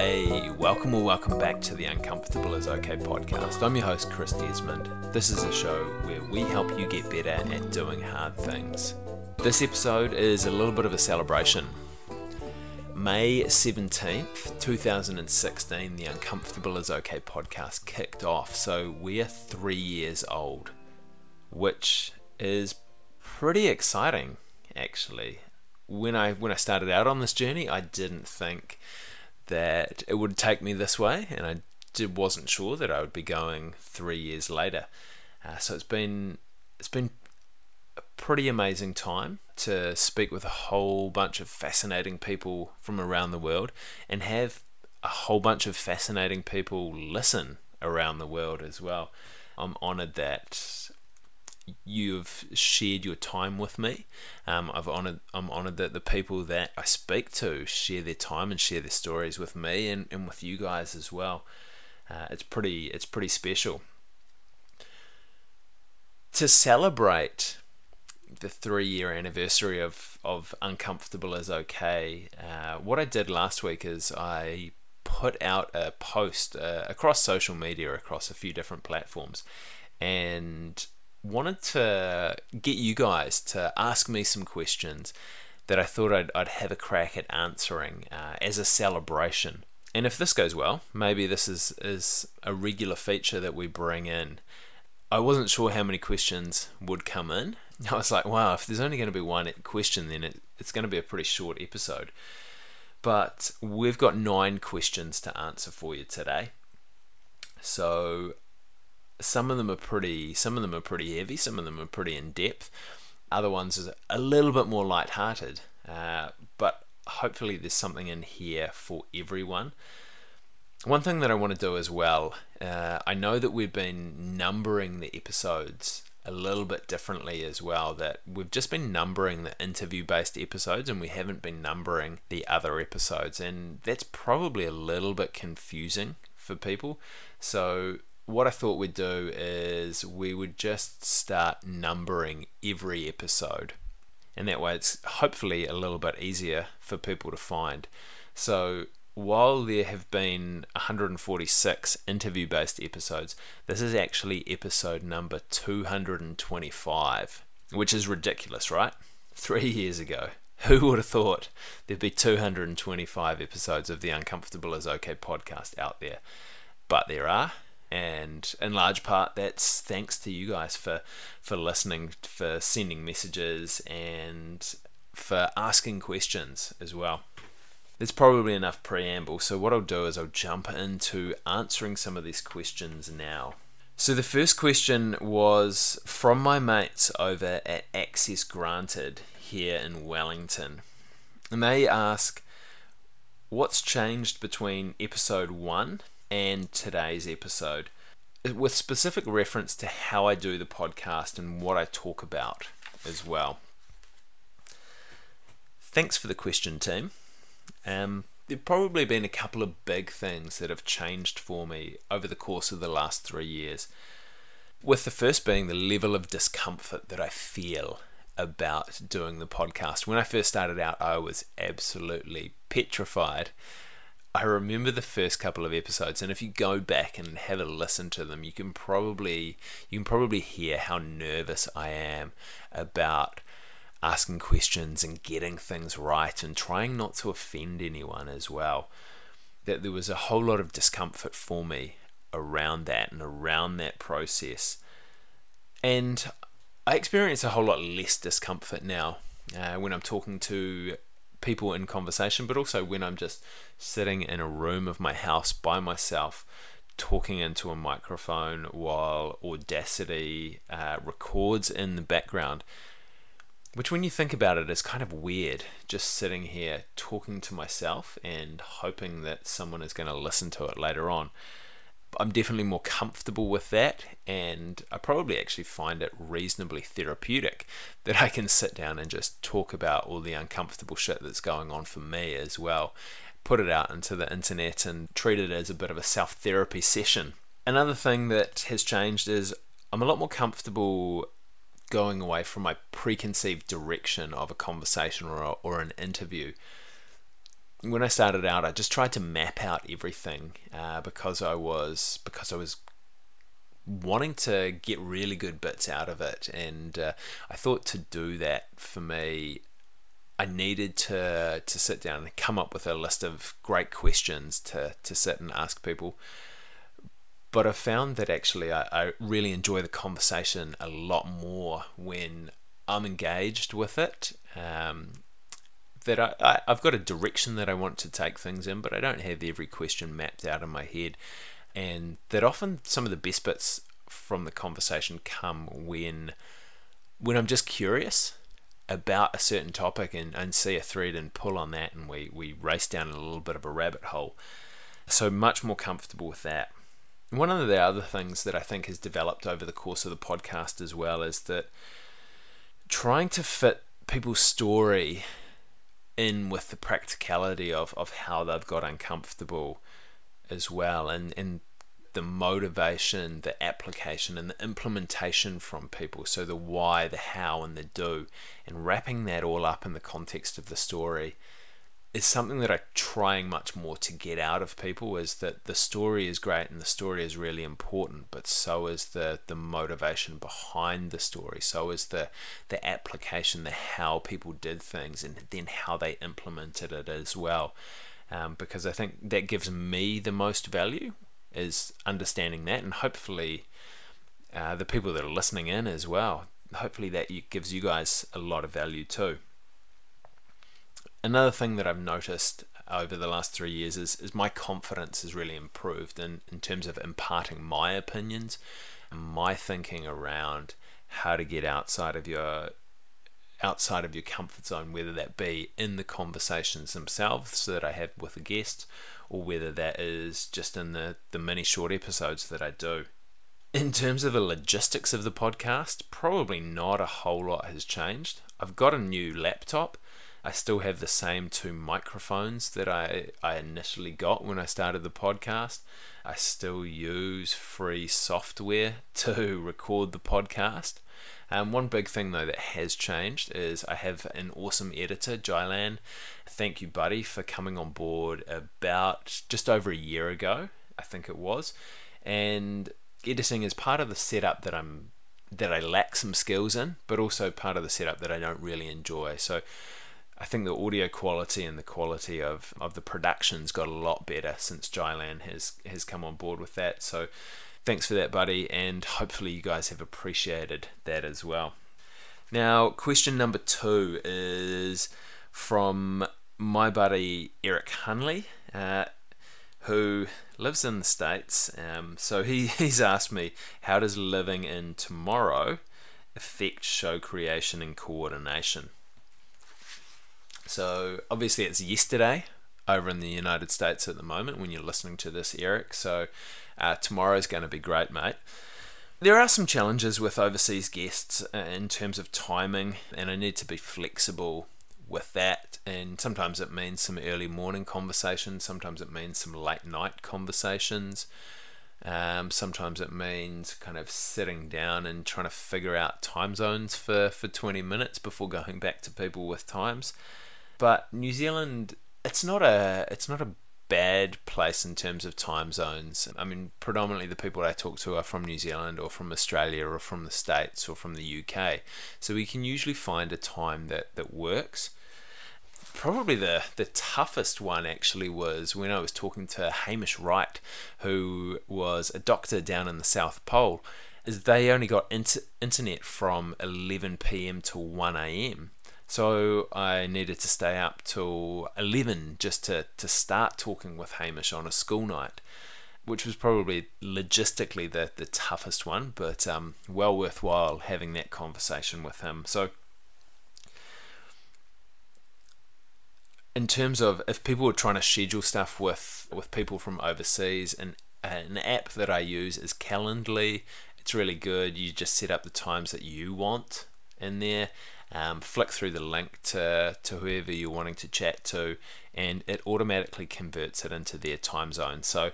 Hey, welcome or welcome back to the Uncomfortable is Okay podcast. I'm your host, Chris Desmond. This is a show where we help you get better at doing hard things. This episode is a little bit of a celebration. May 17th, 2016, the Uncomfortable is Okay podcast kicked off. So we're three years old, which is pretty exciting, actually. When I when I started out on this journey, I didn't think that it would take me this way, and I did, wasn't sure that I would be going three years later. Uh, so it's been it's been a pretty amazing time to speak with a whole bunch of fascinating people from around the world, and have a whole bunch of fascinating people listen around the world as well. I'm honoured that you've shared your time with me. Um, I've honored, I'm honoured that the people that I speak to share their time and share their stories with me and, and with you guys as well. Uh, it's pretty it's pretty special. To celebrate the three year anniversary of, of Uncomfortable is Okay, uh, what I did last week is I put out a post uh, across social media, across a few different platforms, and wanted to get you guys to ask me some questions that I thought I'd, I'd have a crack at answering uh, as a celebration. And if this goes well, maybe this is, is a regular feature that we bring in. I wasn't sure how many questions would come in. I was like, wow, if there's only going to be one question, then it, it's going to be a pretty short episode. But we've got nine questions to answer for you today. So some of them are pretty some of them are pretty heavy some of them are pretty in depth. Other ones is a little bit more light-hearted uh, but hopefully there's something in here for everyone. One thing that i want to do as well uh, i know that we've been numbering the episodes a little bit differently as well that we've just been numbering the interview based episodes and we haven't been numbering the other episodes and that's probably a little bit confusing for people. So what I thought we'd do is we would just start numbering every episode. And that way it's hopefully a little bit easier for people to find. So while there have been 146 interview based episodes, this is actually episode number 225, which is ridiculous, right? Three years ago. Who would have thought there'd be 225 episodes of the Uncomfortable is Okay podcast out there? But there are, and in large part that's thanks to you guys for for listening for sending messages and for asking questions as well. There's probably enough preamble. So what i'll do is i'll jump into answering some of these questions now. So the first question was from my mates over at access granted here in wellington. And they ask what's changed between episode 1 and today's episode with specific reference to how I do the podcast and what I talk about as well. Thanks for the question, team. Um, there have probably been a couple of big things that have changed for me over the course of the last three years. With the first being the level of discomfort that I feel about doing the podcast. When I first started out, I was absolutely petrified I remember the first couple of episodes, and if you go back and have a listen to them, you can probably you can probably hear how nervous I am about asking questions and getting things right and trying not to offend anyone as well. That there was a whole lot of discomfort for me around that and around that process, and I experience a whole lot less discomfort now uh, when I'm talking to people in conversation, but also when I'm just sitting in a room of my house by myself, talking into a microphone while Audacity uh, records in the background. Which, when you think about it, is kind of weird. Just sitting here talking to myself and hoping that someone is going to listen to it later on. I'm definitely more comfortable with that, and I probably actually find it reasonably therapeutic that I can sit down and just talk about all the uncomfortable shit that's going on for me as well. Put it out into the internet and treat it as a bit of a self therapy session. Another thing that has changed is I'm a lot more comfortable going away from my preconceived direction of a conversation or, or an interview when I started out, I just tried to map out everything uh, because I was because I was wanting to get really good bits out of it, and uh, I thought to do that for me, I needed to to sit down and come up with a list of great questions to to sit and ask people. But I found that actually I, I really enjoy the conversation a lot more when I'm engaged with it. Um, that I, I, I've got a direction that I want to take things in, but I don't have every question mapped out in my head. And that often some of the best bits from the conversation come when when I'm just curious about a certain topic and, and see a thread and pull on that and we, we race down a little bit of a rabbit hole. So much more comfortable with that. One of the other things that I think has developed over the course of the podcast as well is that trying to fit people's story in with the practicality of, of how they've got uncomfortable as well and, and the motivation, the application, and the implementation from people. So the why, the how, and the do, and wrapping that all up in the context of the story is something that I'm trying much more to get out of people is that the story is great and the story is really important, but so is the the motivation behind the story. So is the the application, the how people did things, and then how they implemented it as well. Um, because I think that gives me the most value is understanding that, and hopefully uh, the people that are listening in as well. Hopefully that gives you guys a lot of value too another thing that I've noticed over the last three years is, is my confidence has really improved in, in terms of imparting my opinions and my thinking around how to get outside of your outside of your comfort zone, whether that be in the conversations themselves that I have with a guest, or whether that is just in the, the mini short episodes that I do. In terms of the logistics of the podcast, probably not a whole lot has changed. I've got a new laptop I still have the same two microphones that I, I initially got when I started the podcast. I still use free software to record the podcast. Um, one big thing though that has changed is I have an awesome editor, Jylan. Thank you, buddy, for coming on board about just over a year ago, I think it was. And editing is part of the setup that I'm that I lack some skills in, but also part of the setup that I don't really enjoy. So I think the audio quality and the quality of, of the production's got a lot better since Jylan has has come on board with that. So thanks for that, buddy, and hopefully you guys have appreciated that as well. Now, question number two is from my buddy Eric Hunley, uh, who lives in the States. Um, so he, he's asked me, how does living in tomorrow affect show creation and coordination? So obviously it's yesterday over in the United States at the moment when you're listening to this, Eric. So uh, tomorrow's going to be great, mate. There are some challenges with overseas guests uh, in terms of timing, and I need to be flexible with that. And sometimes it means some early morning conversations, sometimes it means some late night conversations. Um, sometimes it means kind of sitting down and trying to figure out time zones for, for 20 minutes before going back to people with times. But New Zealand, it's not a it's not a bad place in terms of time zones. I mean, predominantly the people I talk to are from New Zealand or from Australia or from the States or from the UK. So we can usually find a time that, that works. Probably the, the toughest one actually was when I was talking to Hamish Wright, who was a doctor down in the South Pole. Is they only got inter- internet from 11 p.m. to 1 a.m. So I needed to stay up till 11 just to, to start talking with Hamish on a school night, which was probably logistically the, the toughest one, but um, well worthwhile having that conversation with him. So, in terms of if people were trying to schedule stuff with, with people from overseas, and an app that I use is Calendly. It's really good. You just set up the times that you want in there um, flick through the link to, to whoever you're wanting to chat to, and it automatically converts it into their time zone. So,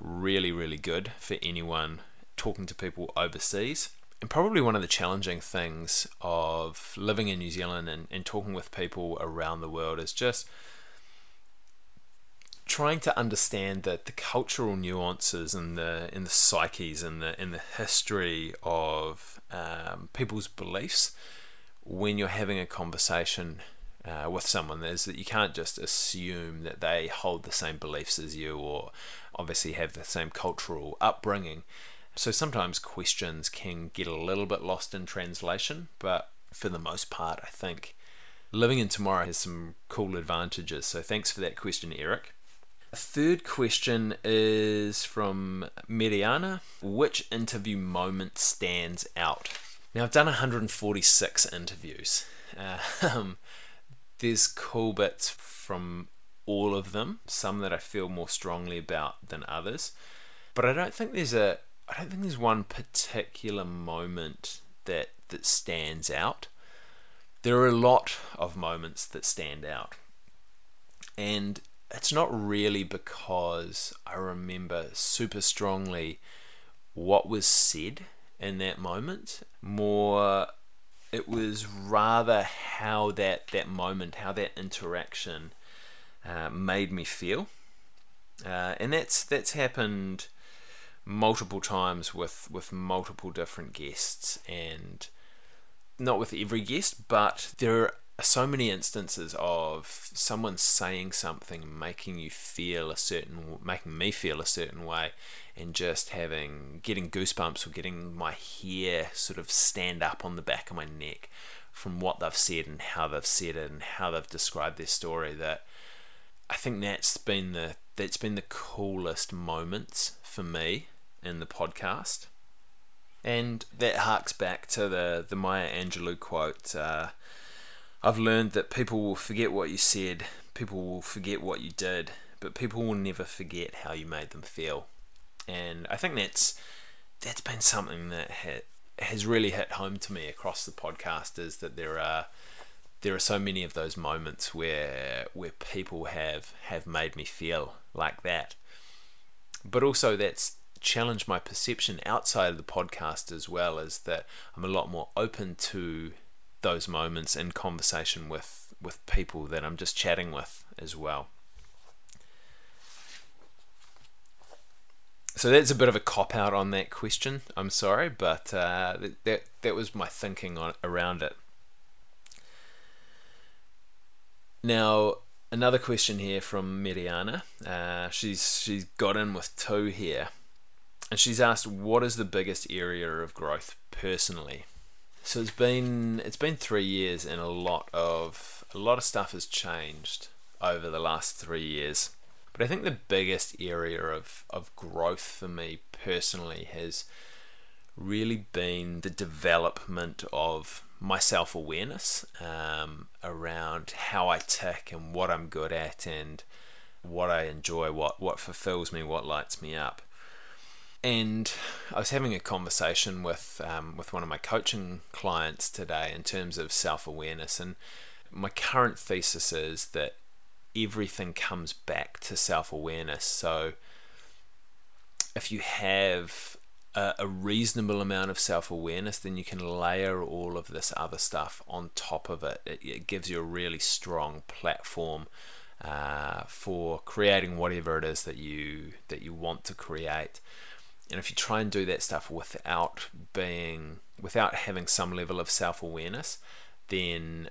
really, really good for anyone talking to people overseas. And probably one of the challenging things of living in New Zealand and, and talking with people around the world is just trying to understand that the cultural nuances and the in the psyches and the in the history of um, people's beliefs when you're having a conversation uh, with someone is that you can't just assume that they hold the same beliefs as you or obviously have the same cultural upbringing. So sometimes questions can get a little bit lost in translation, but for the most part, I think living in tomorrow has some cool advantages. So thanks for that question, Eric. Third question is from Mediana. Which interview moment stands out? Now, I've done 146 interviews. Uh, there's cool bits from all of them, some that I feel more strongly about than others. But I don't think there's a I don't think there's one particular moment that that stands out. There are a lot of moments that stand out. And it's not really because I remember super strongly what was said in that moment. More, it was rather how that, that moment, how that interaction uh, made me feel. Uh, and that's that's happened multiple times with with multiple different guests and not with every guest but there so many instances of someone saying something making you feel a certain making me feel a certain way and just having getting goosebumps or getting my hair sort of stand up on the back of my neck from what they've said and how they've said it and how they've described their story that I think that's been the that's been the coolest moments for me in the podcast. And that harks back to the the Maya Angelou quote uh, I've learned that people will forget what you said, people will forget what you did, but people will never forget how you made them feel. And I think that's that's been something that ha- has really hit home to me across the podcast is that there are there are so many of those moments where where people have have made me feel like that. But also that's challenged my perception outside of the podcast as well is that I'm a lot more open to those moments in conversation with with people that I'm just chatting with as well. So that's a bit of a cop out on that question. I'm sorry, but uh, that that was my thinking on around it. Now, another question here from Mariana. Uh, she's she's got in with two here, and she's asked, "What is the biggest area of growth personally?" So it's been it's been three years, and a lot of a lot of stuff has changed over the last three years. But I think the biggest area of, of growth for me personally has really been the development of my self awareness um, around how I tick and what I'm good at and what I enjoy, what, what fulfills me, what lights me up and I was having a conversation with um, with one of my coaching clients today in terms of self awareness, and my current thesis is that everything comes back to self awareness. So if you have a, a reasonable amount of self awareness, then you can layer all of this other stuff on top of it. It, it gives you a really strong platform. Uh, for creating whatever it is that you that you want to create and if you try and do that stuff without being without having some level of self-awareness then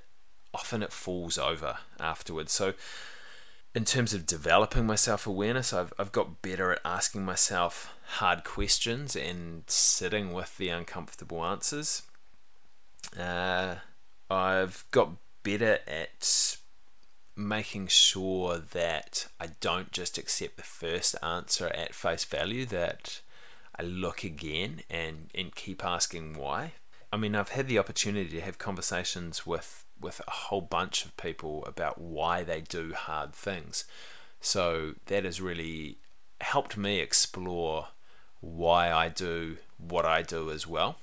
often it falls over afterwards. So in terms of developing my self-awareness I've, I've got better at asking myself hard questions and sitting with the uncomfortable answers. Uh, i've got better at making sure that i don't just accept the first answer at face value that I look again and, and keep asking why. I mean, I've had the opportunity to have conversations with, with a whole bunch of people about why they do hard things. So that has really helped me explore why I do what I do as well,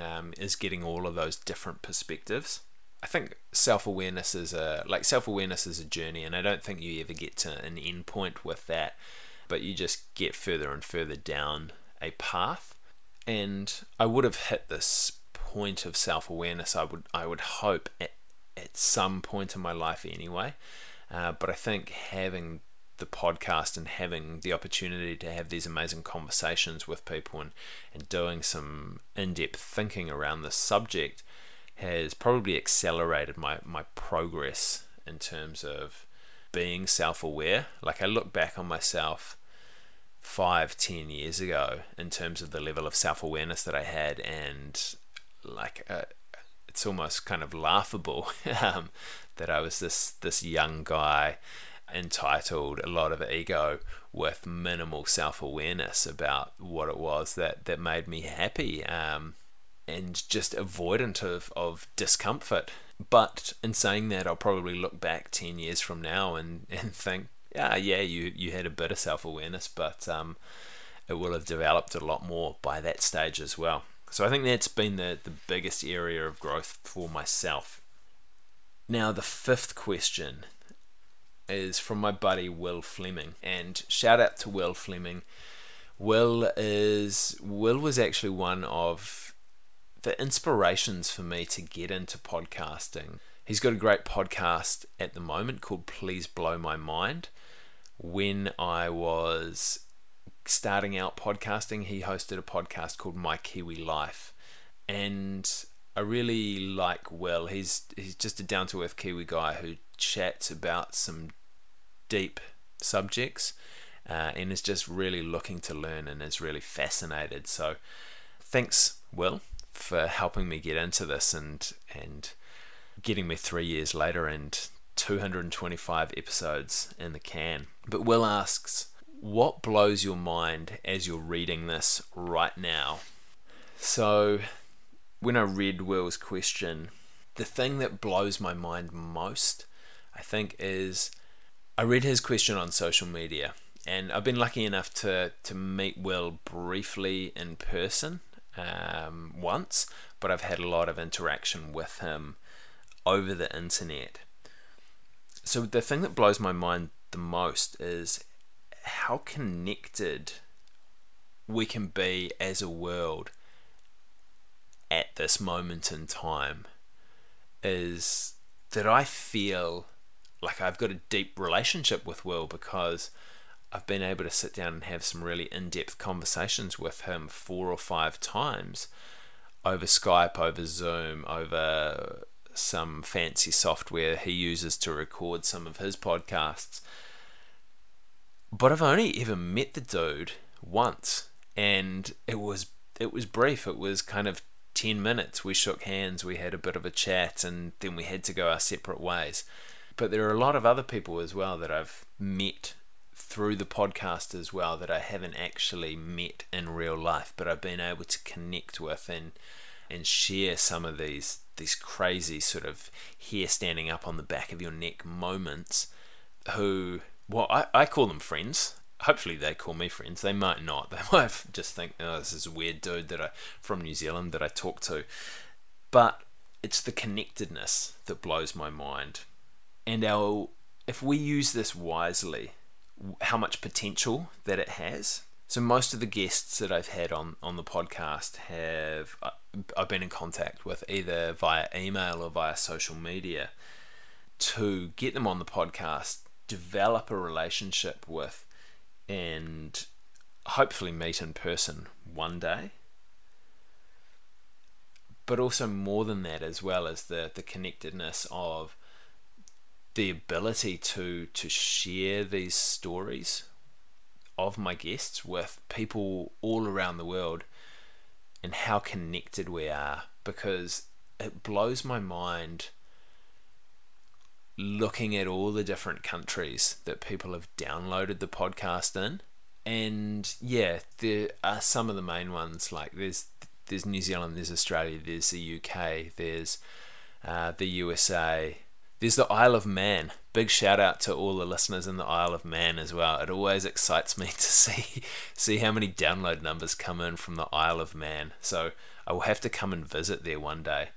um, is getting all of those different perspectives. I think self awareness is a like self awareness is a journey, and I don't think you ever get to an end point with that, but you just get further and further down a path, and I would have hit this point of self awareness. I would I would hope at, at some point in my life anyway. Uh, but I think having the podcast and having the opportunity to have these amazing conversations with people and, and doing some in-depth thinking around the subject has probably accelerated my, my progress in terms of being self-aware like i look back on myself five ten years ago in terms of the level of self-awareness that i had and like uh, it's almost kind of laughable um, that i was this this young guy entitled, a lot of ego with minimal self awareness about what it was that, that made me happy um, and just avoidant of, of discomfort. But in saying that, I'll probably look back 10 years from now and, and think, yeah, yeah, you, you had a bit of self awareness, but um, it will have developed a lot more by that stage as well. So I think that's been the, the biggest area of growth for myself. Now, the fifth question is from my buddy Will Fleming. And shout out to Will Fleming. Will is Will was actually one of the inspirations for me to get into podcasting. He's got a great podcast at the moment called Please Blow My Mind. When I was starting out podcasting, he hosted a podcast called My Kiwi Life. And I really like Will. He's he's just a down to earth Kiwi guy who chats about some deep subjects uh, and is just really looking to learn and is really fascinated. So, thanks, Will, for helping me get into this and and getting me three years later and 225 episodes in the can. But Will asks, what blows your mind as you're reading this right now? So, when I read Will's question, the thing that blows my mind most, I think, is I read his question on social media, and I've been lucky enough to to meet Will briefly in person um, once, but I've had a lot of interaction with him over the internet. So the thing that blows my mind the most is how connected we can be as a world at this moment in time is that I feel like I've got a deep relationship with Will because I've been able to sit down and have some really in-depth conversations with him four or five times over Skype, over Zoom, over some fancy software he uses to record some of his podcasts. But I've only ever met the dude once and it was it was brief. It was kind of 10 minutes. We shook hands, we had a bit of a chat and then we had to go our separate ways. But there are a lot of other people as well that I've met through the podcast as well that I haven't actually met in real life, but I've been able to connect with and and share some of these these crazy sort of hair standing up on the back of your neck moments. Who, well, I, I call them friends. Hopefully they call me friends. They might not. They might just think, oh, this is a weird dude that I from New Zealand that I talk to. But it's the connectedness that blows my mind and our if we use this wisely, how much potential that it has. So most of the guests that I've had on on the podcast have uh, I've been in contact with either via email or via social media to get them on the podcast, develop a relationship with, and hopefully meet in person one day. But also more than that, as well as the the connectedness of the ability to to share these stories of my guests with people all around the world and how connected we are because it blows my mind looking at all the different countries that people have downloaded the podcast in. And yeah there are some of the main ones like there's there's New Zealand there's Australia there's the UK there's uh, the USA there's the Isle of Man. Big shout out to all the listeners in the Isle of Man as well. It always excites me to see see how many download numbers come in from the Isle of Man. So I will have to come and visit there one day.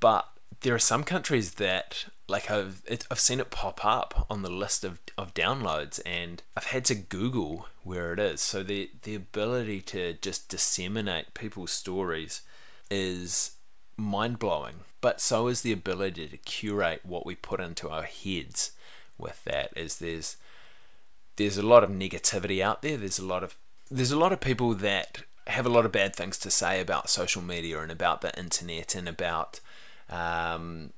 But there are some countries that like I've it, I've seen it pop up on the list of, of downloads and I've had to Google where it is. So the the ability to just disseminate people's stories is mind blowing. But so is the ability to curate what we put into our heads with that. Is there's there's a lot of negativity out there. There's a lot of there's a lot of people that have a lot of bad things to say about social media and about the internet and about um,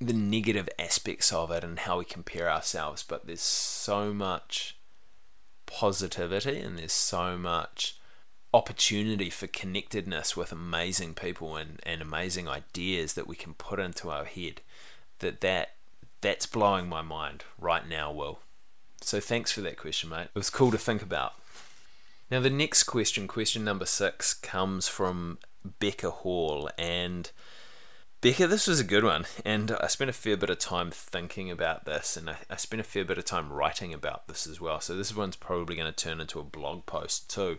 the negative aspects of it and how we compare ourselves. But there's so much positivity and there's so much opportunity for connectedness with amazing people and, and amazing ideas that we can put into our head that that that's blowing my mind right now will. So thanks for that question mate. It was cool to think about. Now the next question question number six comes from becca hall. And Becca, this was a good one, and I spent a fair bit of time thinking about this, and I, I spent a fair bit of time writing about this as well. So this one's probably going to turn into a blog post too.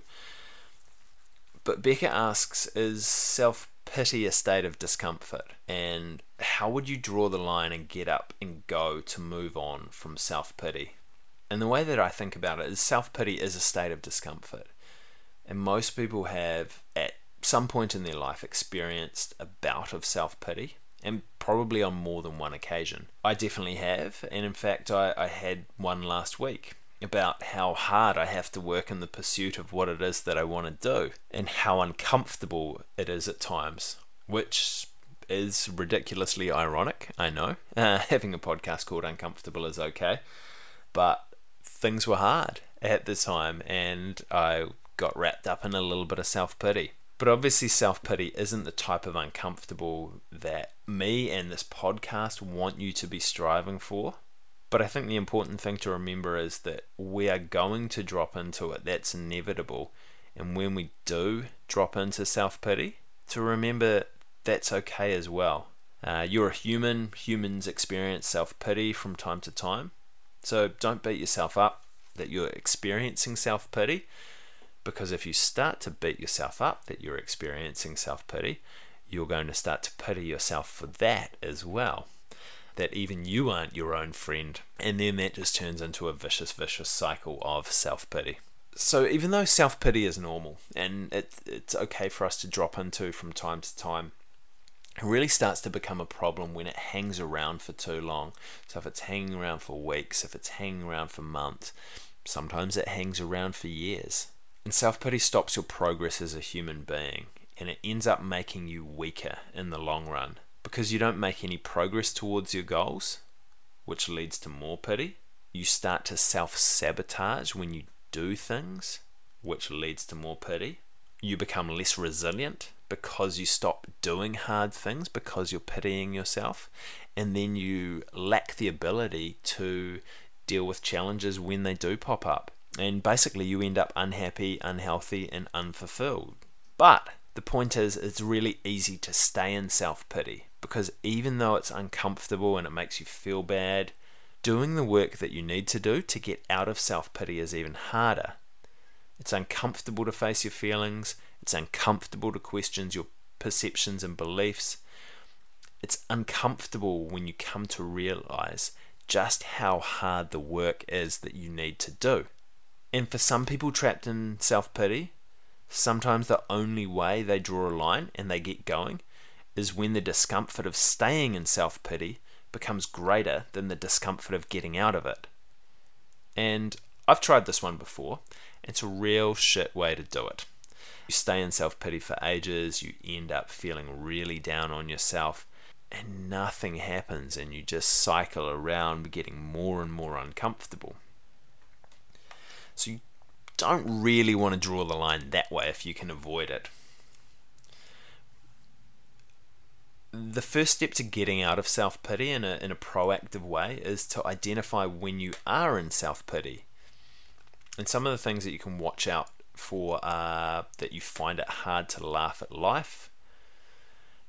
But Becca asks Is self pity a state of discomfort? And how would you draw the line and get up and go to move on from self pity? And the way that I think about it is self pity is a state of discomfort. And most people have, at some point in their life, experienced a bout of self pity, and probably on more than one occasion. I definitely have, and in fact, I, I had one last week about how hard I have to work in the pursuit of what it is that I want to do and how uncomfortable it is at times, which is ridiculously ironic, I know. Uh, having a podcast called Uncomfortable is okay, but things were hard at the time and I got wrapped up in a little bit of self pity. But obviously, self pity isn't the type of uncomfortable that me and this podcast want you to be striving for. But I think the important thing to remember is that we are going to drop into it. That's inevitable. And when we do drop into self pity, to remember that's okay as well. Uh, you're a human, humans experience self pity from time to time. So don't beat yourself up that you're experiencing self pity, because if you start to beat yourself up that you're experiencing self pity, you're going to start to pity yourself for that as well that even you aren't your own friend. And then that just turns into a vicious, vicious cycle of self pity. So even though self pity is normal and it, it's okay for us to drop into from time to time, it really starts to become a problem when it hangs around for too long. So if it's hanging around for weeks, if it's hanging around for months, sometimes it hangs around for years. And self pity stops your progress as a human being and it ends up making you weaker in the long run because you don't make any progress towards your goals, which leads to more pity. You start to self sabotage when you do things, which leads to more pity. You become less resilient because you stop doing hard things because you're pitying yourself. And then you lack the ability to deal with challenges when they do pop up. And basically, you end up unhappy, unhealthy, and unfulfilled. But the point is, it's really easy to stay in self pity because even though it's uncomfortable and it makes you feel bad, doing the work that you need to do to get out of self pity is even harder. It's uncomfortable to face your feelings, it's uncomfortable to question your perceptions and beliefs. It's uncomfortable when you come to realize just how hard the work is that you need to do. And for some people trapped in self pity, sometimes the only way they draw a line and they get going is when the discomfort of staying in self pity becomes greater than the discomfort of getting out of it. And I've tried this one before. It's a real shit way to do it. You stay in self pity for ages, you end up feeling really down on yourself, and nothing happens, and you just cycle around getting more and more uncomfortable. So you don't really want to draw the line that way if you can avoid it. The first step to getting out of self pity in a, in a proactive way is to identify when you are in self pity. And some of the things that you can watch out for are that you find it hard to laugh at life,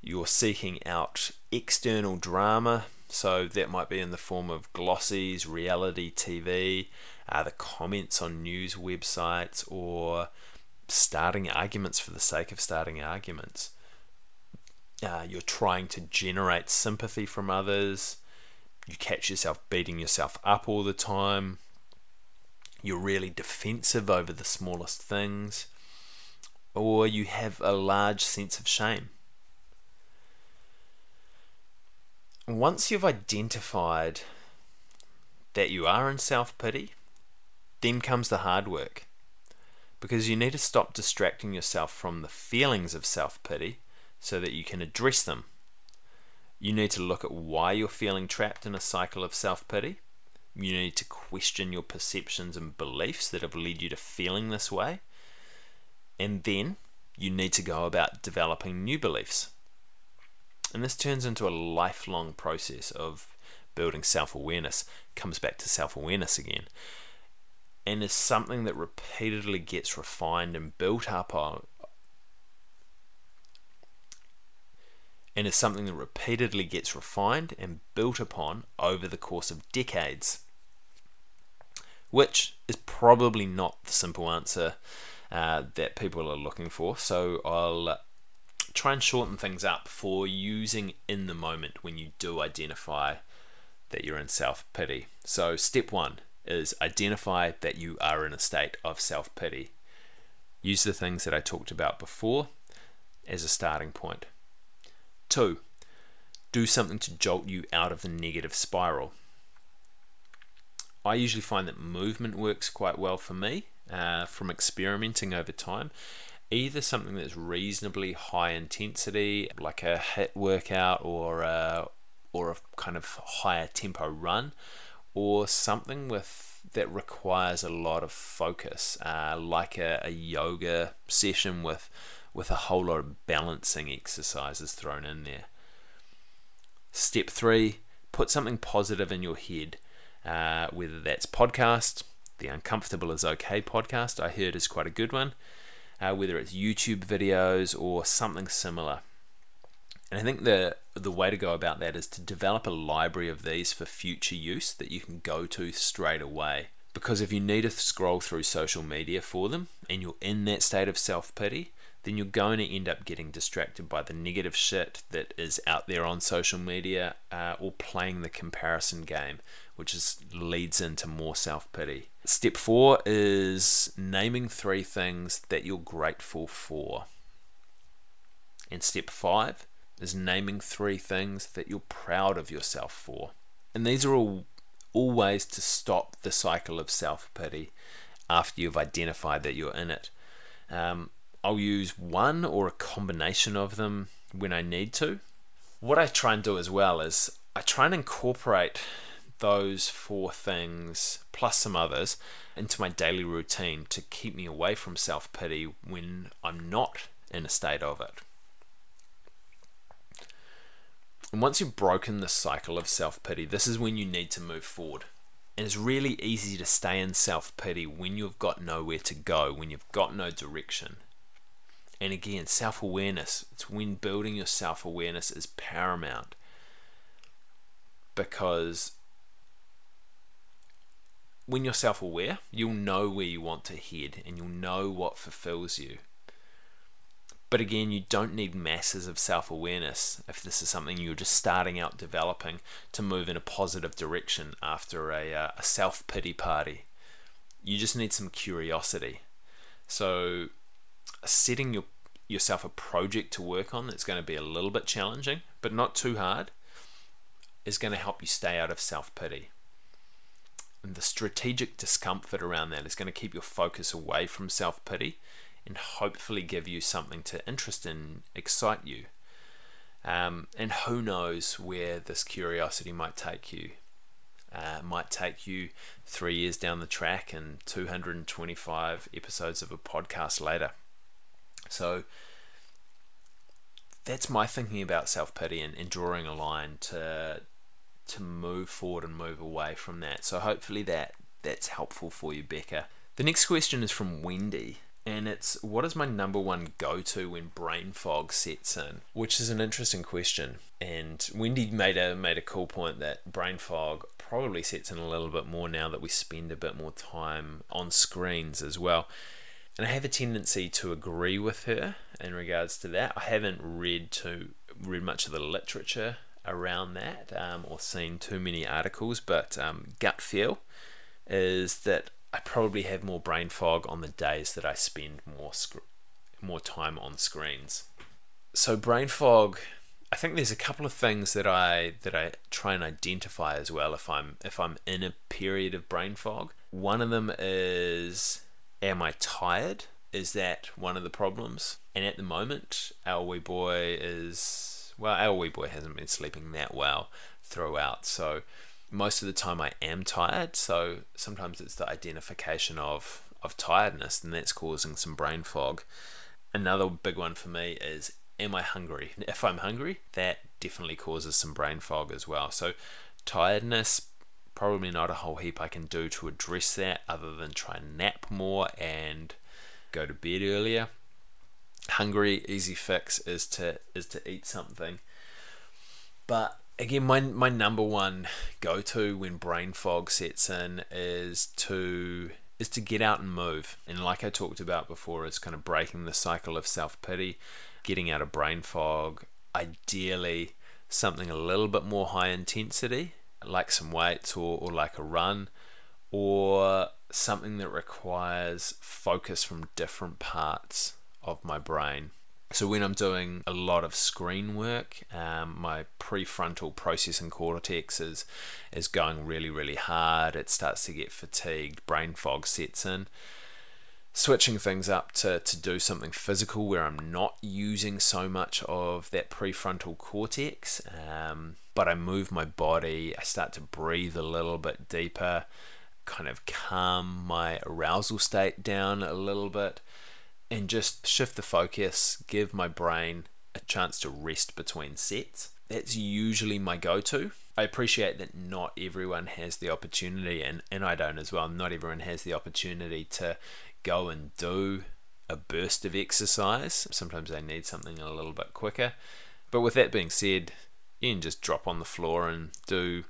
you're seeking out external drama, so that might be in the form of glossies, reality TV, uh, the comments on news websites, or starting arguments for the sake of starting arguments uh, you're trying to generate sympathy from others, you catch yourself beating yourself up all the time, you're really defensive over the smallest things, or you have a large sense of shame. Once you've identified that you are in self pity, Then comes the hard work. Because you need to stop distracting yourself from the feelings of self pity so that you can address them. You need to look at why you're feeling trapped in a cycle of self pity. You need to question your perceptions and beliefs that have led you to feeling this way. And then you need to go about developing new beliefs. And this turns into a lifelong process of building self awareness, comes back to self awareness again, and is something that repeatedly gets refined and built up And is something that repeatedly gets refined and built upon over the course of decades. Which is probably not the simple answer uh, that people are looking for. So I'll try and shorten things up for using in the moment when you do identify that you're in self pity. So, step one is identify that you are in a state of self pity. Use the things that I talked about before as a starting point. Two, do something to jolt you out of the negative spiral. I usually find that movement works quite well for me uh, from experimenting over time. Either something that's reasonably high intensity, like a HIIT workout or a, or a kind of higher tempo run, or something with that requires a lot of focus, uh, like a, a yoga session with with a whole lot of balancing exercises thrown in there. Step three: put something positive in your head, uh, whether that's podcast, the Uncomfortable is Okay podcast. I heard is quite a good one. Uh, whether it's YouTube videos or something similar. And I think the the way to go about that is to develop a library of these for future use that you can go to straight away. Because if you need to scroll through social media for them and you're in that state of self pity, then you're going to end up getting distracted by the negative shit that is out there on social media uh, or playing the comparison game, which is, leads into more self pity. Step four is naming three things that you're grateful for. And step five is naming three things that you're proud of yourself for. And these are all, all ways to stop the cycle of self pity after you've identified that you're in it. Um, I'll use one or a combination of them when I need to. What I try and do as well is I try and incorporate those four things plus some others into my daily routine to keep me away from self pity when I'm not in a state of it. And once you've broken the cycle of self pity, this is when you need to move forward. And it's really easy to stay in self pity when you've got nowhere to go, when you've got no direction. And again, self awareness, it's when building your self awareness is paramount. Because when you're self aware, you'll know where you want to head and you'll know what fulfills you. But again, you don't need masses of self awareness if this is something you're just starting out developing to move in a positive direction after a, uh, a self pity party. You just need some curiosity. So, setting your, yourself a project to work on that's going to be a little bit challenging, but not too hard, is going to help you stay out of self pity. And the strategic discomfort around that is going to keep your focus away from self pity and hopefully give you something to interest and excite you. Um, and who knows where this curiosity might take you. Uh, might take you three years down the track and 225 episodes of a podcast later. So that's my thinking about self pity and, and drawing a line to to move forward and move away from that. So hopefully that that's helpful for you, Becca. The next question is from Wendy and it's what is my number one go to when brain fog sets in? Which is an interesting question. And Wendy made a made a cool point that brain fog probably sets in a little bit more now that we spend a bit more time on screens as well. And I have a tendency to agree with her in regards to that. I haven't read to read much of the literature around that um, or seen too many articles, but um, gut feel is that I probably have more brain fog on the days that I spend more sc- more time on screens. So brain fog, I think there's a couple of things that I that I try and identify as well if I'm if I'm in a period of brain fog. One of them is Am I tired? Is that one of the problems? And at the moment, our wee boy is, well, our wee boy hasn't been sleeping that well throughout. So most of the time I am tired. So sometimes it's the identification of, of tiredness, and that's causing some brain fog. Another big one for me is Am I hungry? If I'm hungry, that definitely causes some brain fog as well. So tiredness, probably not a whole heap I can do to address that other than try and nap more and go to bed earlier. Hungry, easy fix is to is to eat something. But again, my my number one go to when brain fog sets in is to is to get out and move. And like I talked about before, it's kind of breaking the cycle of self pity, getting out of brain fog. Ideally, something a little bit more high intensity like some weights or, or like a run, or something that requires focus from different parts of my brain. So when I'm doing a lot of screen work, um, my prefrontal processing cortex is is going really really hard. It starts to get fatigued. Brain fog sets in switching things up to, to do something physical where I'm not using so much of that prefrontal cortex, um, but I move my body, I start to breathe a little bit deeper, kind of calm my arousal state down a little bit, and just shift the focus, give my brain a chance to rest between sets. That's usually my go to. I appreciate that not everyone has the opportunity, and, and I don't as well. Not everyone has the opportunity to go and do a burst of exercise. Sometimes they need something a little bit quicker. But with that being said, you can just drop on the floor and do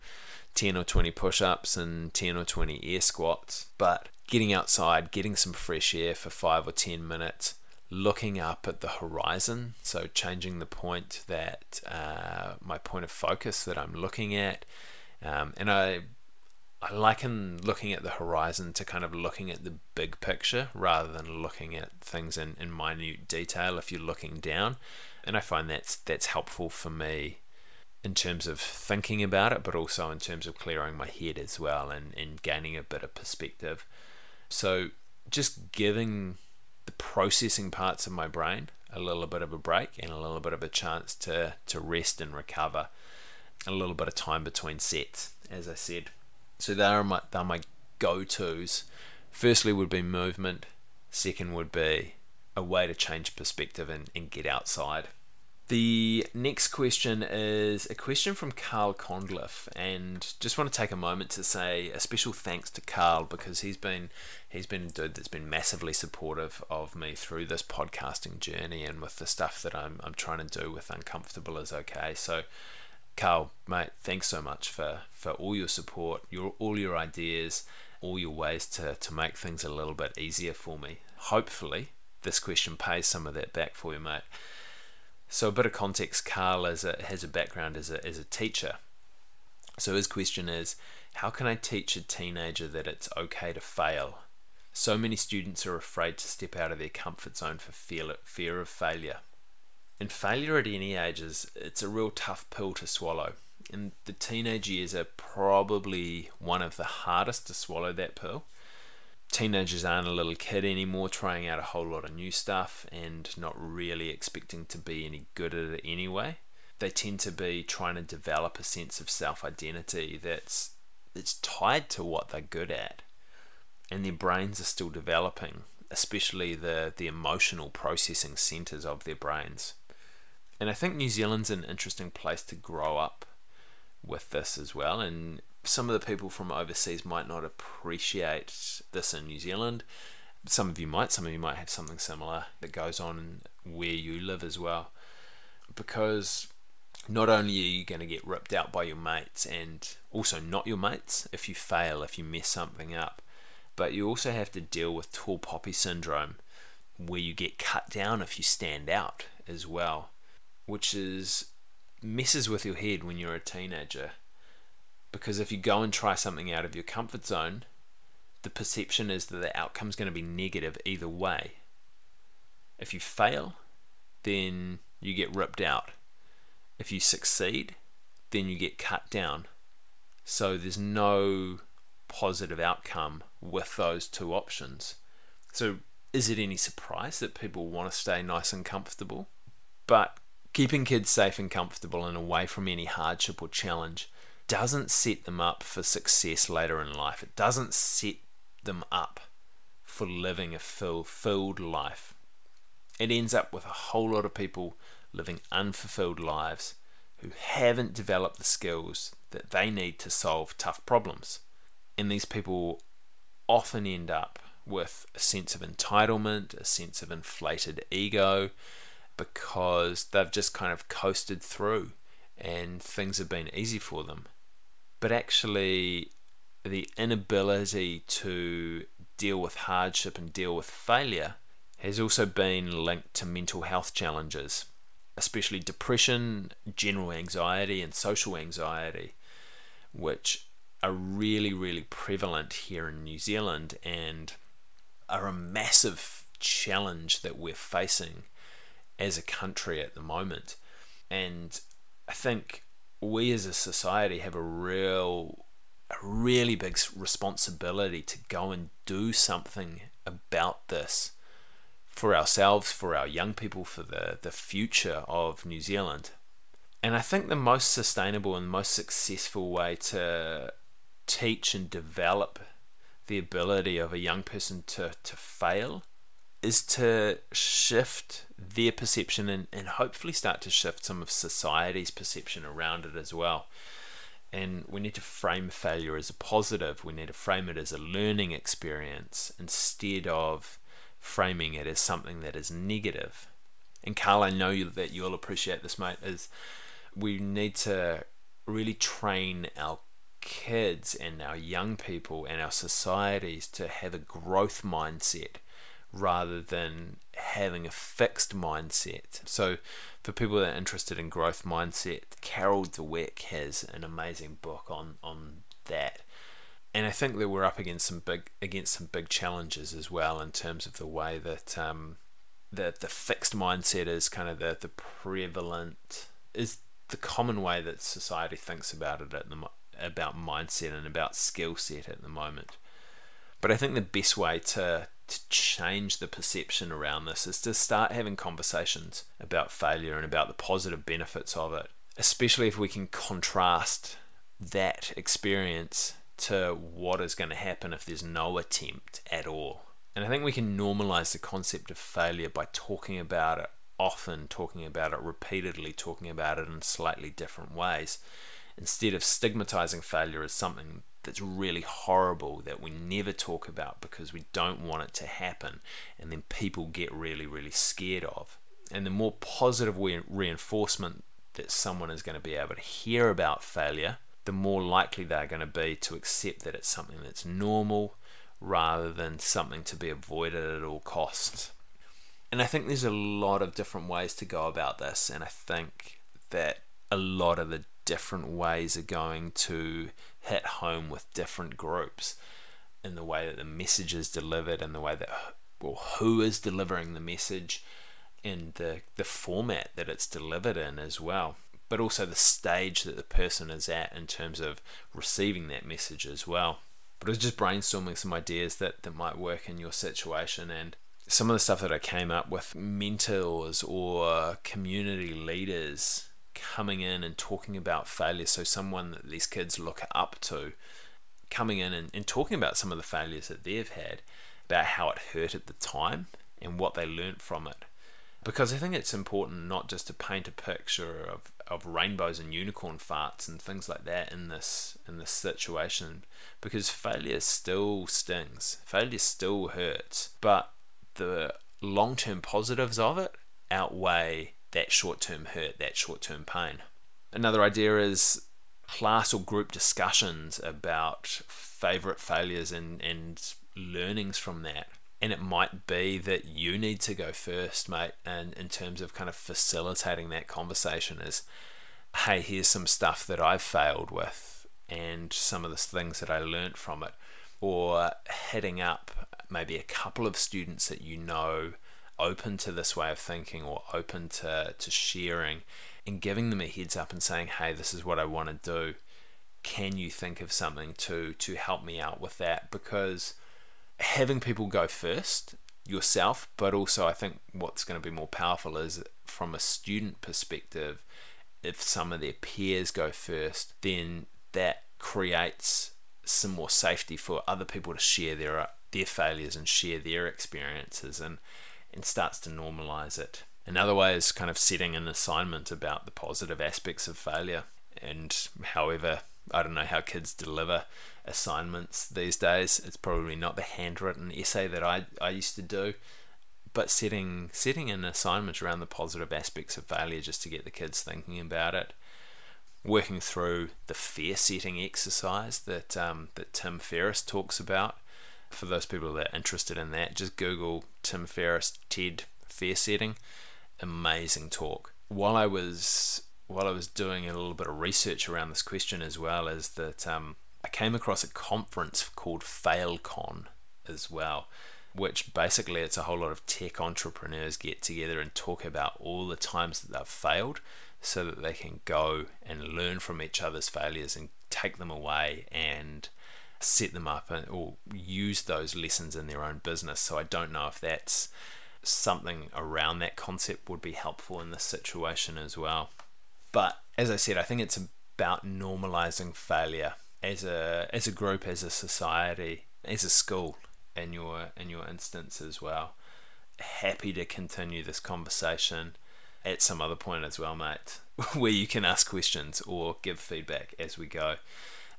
10 or 20 push ups and 10 or 20 air squats. But getting outside, getting some fresh air for 5 or 10 minutes, looking up at the horizon, so changing the point that uh, my point of focus that I'm looking at. Um, and I I liken looking at the horizon to kind of looking at the big picture rather than looking at things in, in minute detail if you're looking down. And I find that's that's helpful for me in terms of thinking about it, but also in terms of clearing my head as well and, and gaining a bit of perspective. So just giving the processing parts of my brain a little bit of a break and a little bit of a chance to, to rest and recover. A little bit of time between sets, as I said. So they are my they are my go tos. Firstly would be movement. Second would be a way to change perspective and, and get outside. The next question is a question from Carl Condliff, and just want to take a moment to say a special thanks to Carl because he's been he's been a dude that's been massively supportive of me through this podcasting journey and with the stuff that I'm I'm trying to do with Uncomfortable is okay. So Carl, mate, thanks so much for, for all your support, your all your ideas, all your ways to, to make things a little bit easier for me. Hopefully, this question pays some of that back for you, mate. So, a bit of context Carl as a, has a background as a, as a teacher. So, his question is How can I teach a teenager that it's okay to fail? So many students are afraid to step out of their comfort zone for fear, fear of failure. And failure at any age is it's a real tough pill to swallow. And the teenage years are probably one of the hardest to swallow that pill. Teenagers aren't a little kid anymore, trying out a whole lot of new stuff and not really expecting to be any good at it anyway. They tend to be trying to develop a sense of self identity that's that's tied to what they're good at. And their brains are still developing, especially the, the emotional processing centers of their brains. And I think New Zealand's an interesting place to grow up with this as well. And some of the people from overseas might not appreciate this in New Zealand. Some of you might, some of you might have something similar that goes on where you live as well. Because not only are you going to get ripped out by your mates and also not your mates if you fail, if you mess something up, but you also have to deal with tall poppy syndrome where you get cut down if you stand out as well which is messes with your head when you're a teenager. Because if you go and try something out of your comfort zone, the perception is that the outcome's going to be negative either way. If you fail, then you get ripped out. If you succeed, then you get cut down. So there's no positive outcome with those two options. So, is it any surprise that people want to stay nice and comfortable? But keeping kids safe and comfortable and away from any hardship or challenge doesn't set them up for success later in life. It doesn't set them up for living a fulfilled life. It ends up with a whole lot of people living unfulfilled lives who haven't developed the skills that they need to solve tough problems. And these people often end up with a sense of entitlement, a sense of inflated ego, because they've just kind of coasted through and things have been easy for them. But actually, the inability to deal with hardship and deal with failure has also been linked to mental health challenges, especially depression, general anxiety, and social anxiety, which are really, really prevalent here in New Zealand and are a massive challenge that we're facing as a country at the moment. And I think we as a society have a real a really big responsibility to go and do something about this for ourselves, for our young people, for the, the future of New Zealand. And I think the most sustainable and most successful way to teach and develop the ability of a young person to, to fail is to shift their perception and, and hopefully start to shift some of society's perception around it as well. And we need to frame failure as a positive. We need to frame it as a learning experience instead of framing it as something that is negative. And Carl, I know that you'll appreciate this, mate, is we need to really train our kids and our young people and our societies to have a growth mindset rather than having a fixed mindset. So, for people that are interested in growth mindset, Carol Dweck has an amazing book on on that. And I think that we're up against some big against some big challenges as well in terms of the way that um, the the fixed mindset is kind of the the prevalent is the common way that society thinks about it at the about mindset and about skill set at the moment. But I think the best way to to change the perception around this is to start having conversations about failure and about the positive benefits of it, especially if we can contrast that experience to what is going to happen if there's no attempt at all. And I think we can normalize the concept of failure by talking about it often, talking about it repeatedly, talking about it in slightly different ways, instead of stigmatizing failure as something that's really horrible that we never talk about because we don't want it to happen and then people get really really scared of. And the more positive reinforcement that someone is going to be able to hear about failure the more likely they're going to be to accept that it's something that's normal rather than something to be avoided at all costs. And i think there's a lot of different ways to go about this and i think that a lot of the different ways are going to hit home with different groups in the way that the message is delivered and the way that well who is delivering the message and the the format that it's delivered in as well. But also the stage that the person is at in terms of receiving that message as well. But I was just brainstorming some ideas that, that might work in your situation. And some of the stuff that I came up with mentors or community leaders coming in and talking about failure. So, someone that these kids look up to coming in and, and talking about some of the failures that they've had, about how it hurt at the time and what they learnt from it. Because I think it's important not just to paint a picture of, of rainbows and unicorn farts and things like that in this in this situation, because failure still stings, failure still hurts, but the long term positives of it outweigh that short term hurt, that short term pain. Another idea is class or group discussions about favorite failures and, and learnings from that. And it might be that you need to go first, mate, and in terms of kind of facilitating that conversation is hey, here's some stuff that I've failed with and some of the things that I learned from it. Or heading up maybe a couple of students that you know open to this way of thinking or open to, to sharing and giving them a heads up and saying, hey, this is what I want to do. can you think of something to to help me out with that because having people go first yourself but also i think what's going to be more powerful is from a student perspective if some of their peers go first then that creates some more safety for other people to share their their failures and share their experiences and and starts to normalize it another way is kind of setting an assignment about the positive aspects of failure and however I don't know how kids deliver assignments these days. It's probably not the handwritten essay that I, I used to do, but setting setting an assignment around the positive aspects of failure just to get the kids thinking about it. Working through the fear setting exercise that um, that Tim Ferriss talks about. For those people that are interested in that, just Google Tim Ferriss TED fear setting. Amazing talk. While I was while I was doing a little bit of research around this question as well, is that um, I came across a conference called FailCon as well, which basically it's a whole lot of tech entrepreneurs get together and talk about all the times that they've failed so that they can go and learn from each other's failures and take them away and set them up and, or use those lessons in their own business. So I don't know if that's something around that concept would be helpful in this situation as well. But as I said, I think it's about normalizing failure as a as a group, as a society, as a school in your in your instance as well. Happy to continue this conversation at some other point as well, mate, where you can ask questions or give feedback as we go.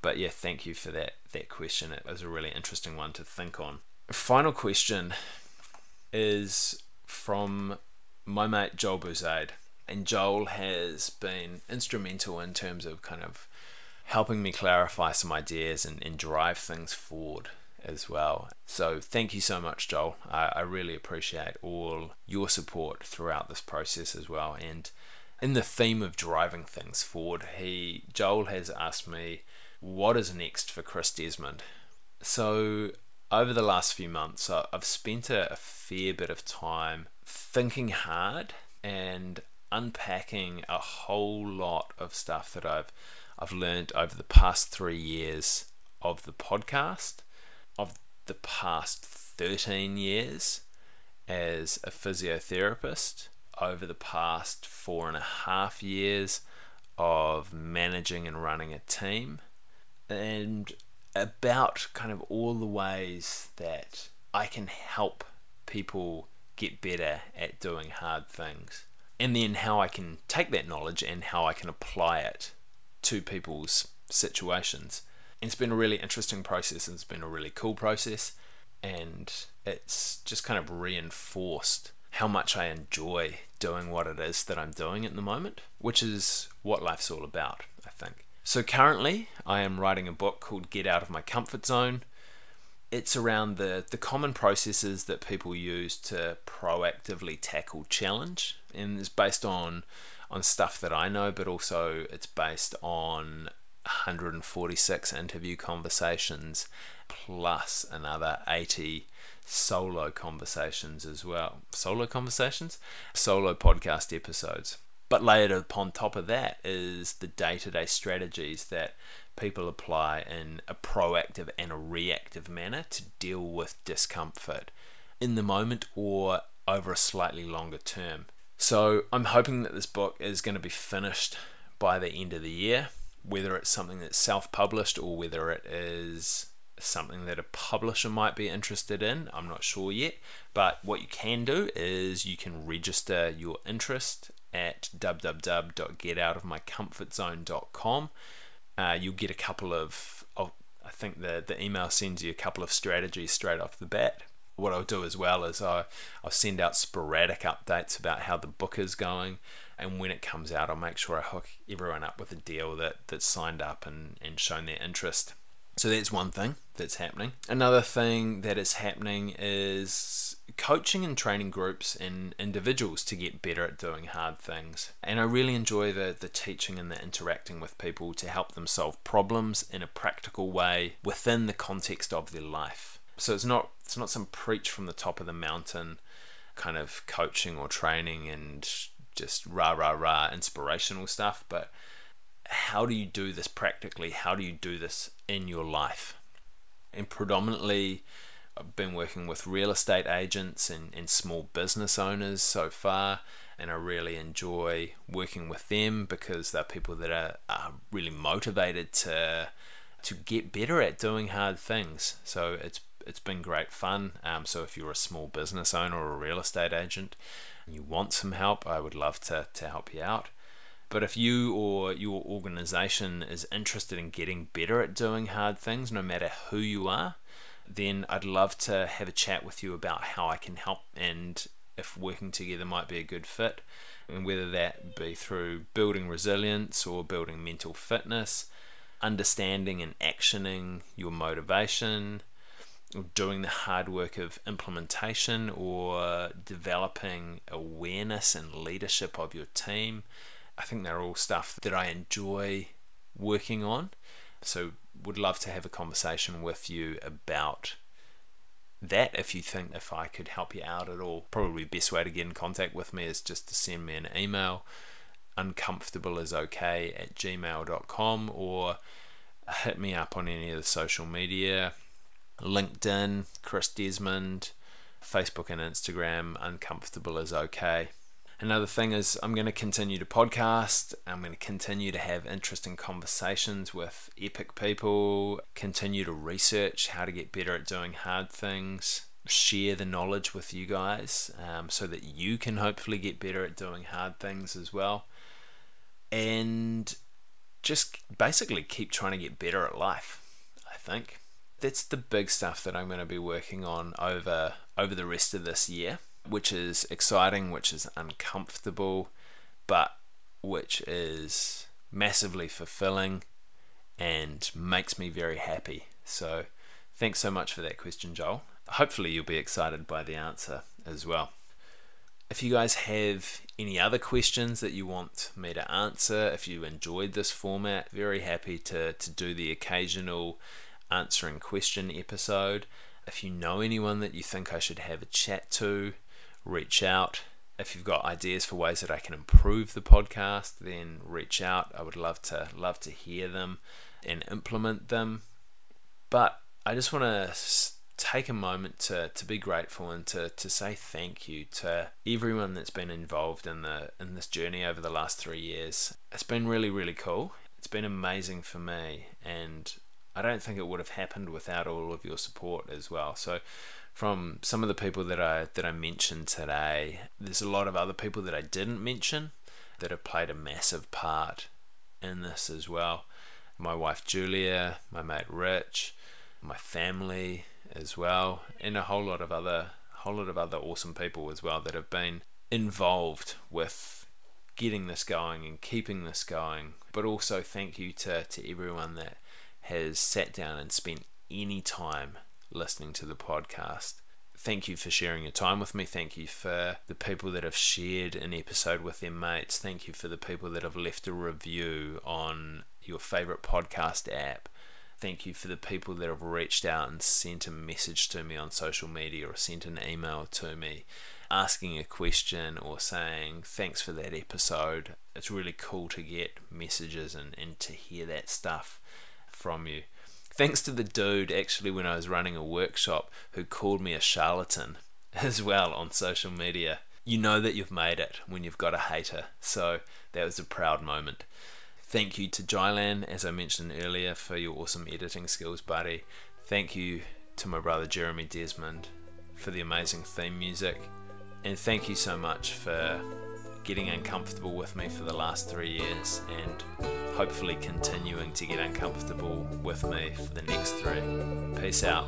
But yeah, thank you for that that question. It was a really interesting one to think on. Final question is from my mate Joel Bouzaid and Joel has been instrumental in terms of kind of helping me clarify some ideas and, and drive things forward as well. So thank you so much, Joel. I, I really appreciate all your support throughout this process as well. And in the theme of driving things forward, he Joel has asked me what is next for Chris Desmond. So over the last few months, I've spent a, fair bit of time thinking hard and unpacking a whole lot of stuff that I've I've learned over the past three years of the podcast, of the past 13 years as a physiotherapist, over the past four and a half years of managing and running a team, and about kind of all the ways that I can help people get better at doing hard things and then how I can take that knowledge and how I can apply it to people's situations. And it's been a really interesting process and it's been a really cool process and it's just kind of reinforced how much I enjoy doing what it is that I'm doing at the moment, which is what life's all about, I think. So currently, I am writing a book called Get Out of My Comfort Zone, it's around the, the common processes that people use to proactively tackle challenge and it's based on on stuff that I know but also it's based on 146 interview conversations plus another 80 solo conversations as well. Solo conversations? Solo podcast episodes but layered upon top of that is the day-to-day strategies that people apply in a proactive and a reactive manner to deal with discomfort in the moment or over a slightly longer term. So I'm hoping that this book is going to be finished by the end of the year, whether it's something that's self published or whether it is something that a publisher might be interested in. I'm not sure yet, but what you can do is you can register your interest at www.getoutofmycomfortzone.com uh, you'll get a couple of, of, I think the, the email sends you a couple of strategies straight off the bat. What I'll do as well is I, I'll send out sporadic updates about how the book is going. And when it comes out, I'll make sure I hook everyone up with a deal that, that's signed up and, and shown their interest. So that's one thing that's happening. Another thing that is happening is coaching and training groups and individuals to get better at doing hard things. And I really enjoy the, the teaching and the interacting with people to help them solve problems in a practical way within the context of their life. So it's not it's not some preach from the top of the mountain kind of coaching or training and just rah rah rah inspirational stuff, but how do you do this practically? How do you do this in your life? And predominantly, I've been working with real estate agents and, and small business owners so far, and I really enjoy working with them because they're people that are, are really motivated to to get better at doing hard things. So it's it's been great fun. Um, so if you're a small business owner or a real estate agent and you want some help, I would love to, to help you out. But if you or your organization is interested in getting better at doing hard things, no matter who you are, then I'd love to have a chat with you about how I can help and if working together might be a good fit. And whether that be through building resilience or building mental fitness, understanding and actioning your motivation, or doing the hard work of implementation or developing awareness and leadership of your team. I think they're all stuff that I enjoy working on. So, would love to have a conversation with you about that if you think if I could help you out at all. Probably the best way to get in contact with me is just to send me an email uncomfortable is okay at gmail.com or hit me up on any of the social media LinkedIn, Chris Desmond, Facebook and Instagram, uncomfortable is okay. Another thing is, I'm going to continue to podcast. I'm going to continue to have interesting conversations with epic people, continue to research how to get better at doing hard things, share the knowledge with you guys um, so that you can hopefully get better at doing hard things as well. And just basically keep trying to get better at life, I think. That's the big stuff that I'm going to be working on over over the rest of this year which is exciting, which is uncomfortable, but which is massively fulfilling and makes me very happy. So, thanks so much for that question, Joel. Hopefully, you'll be excited by the answer as well. If you guys have any other questions that you want me to answer, if you enjoyed this format, very happy to, to do the occasional answering question episode. If you know anyone that you think I should have a chat to, reach out. If you've got ideas for ways that I can improve the podcast, then reach out. I would love to love to hear them and implement them. But I just want to take a moment to, to be grateful and to, to say thank you to everyone that's been involved in the in this journey over the last three years. It's been really, really cool. It's been amazing for me and I don't think it would have happened without all of your support as well. So from some of the people that I that I mentioned today, there's a lot of other people that I didn't mention that have played a massive part in this as well. My wife Julia, my mate Rich, my family as well, and a whole lot of other whole lot of other awesome people as well that have been involved with getting this going and keeping this going. But also thank you to, to everyone that has sat down and spent any time listening to the podcast. Thank you for sharing your time with me. Thank you for the people that have shared an episode with their mates. Thank you for the people that have left a review on your favorite podcast app. Thank you for the people that have reached out and sent a message to me on social media or sent an email to me asking a question or saying thanks for that episode. It's really cool to get messages and, and to hear that stuff from you thanks to the dude actually when I was running a workshop who called me a charlatan as well on social media. You know that you've made it when you've got a hater. So that was a proud moment. Thank you to Jylan, as I mentioned earlier, for your awesome editing skills, buddy. Thank you to my brother Jeremy Desmond for the amazing theme music. And thank you so much for getting uncomfortable with me for the last three years and hopefully continuing to get uncomfortable with me for the next three. Peace out.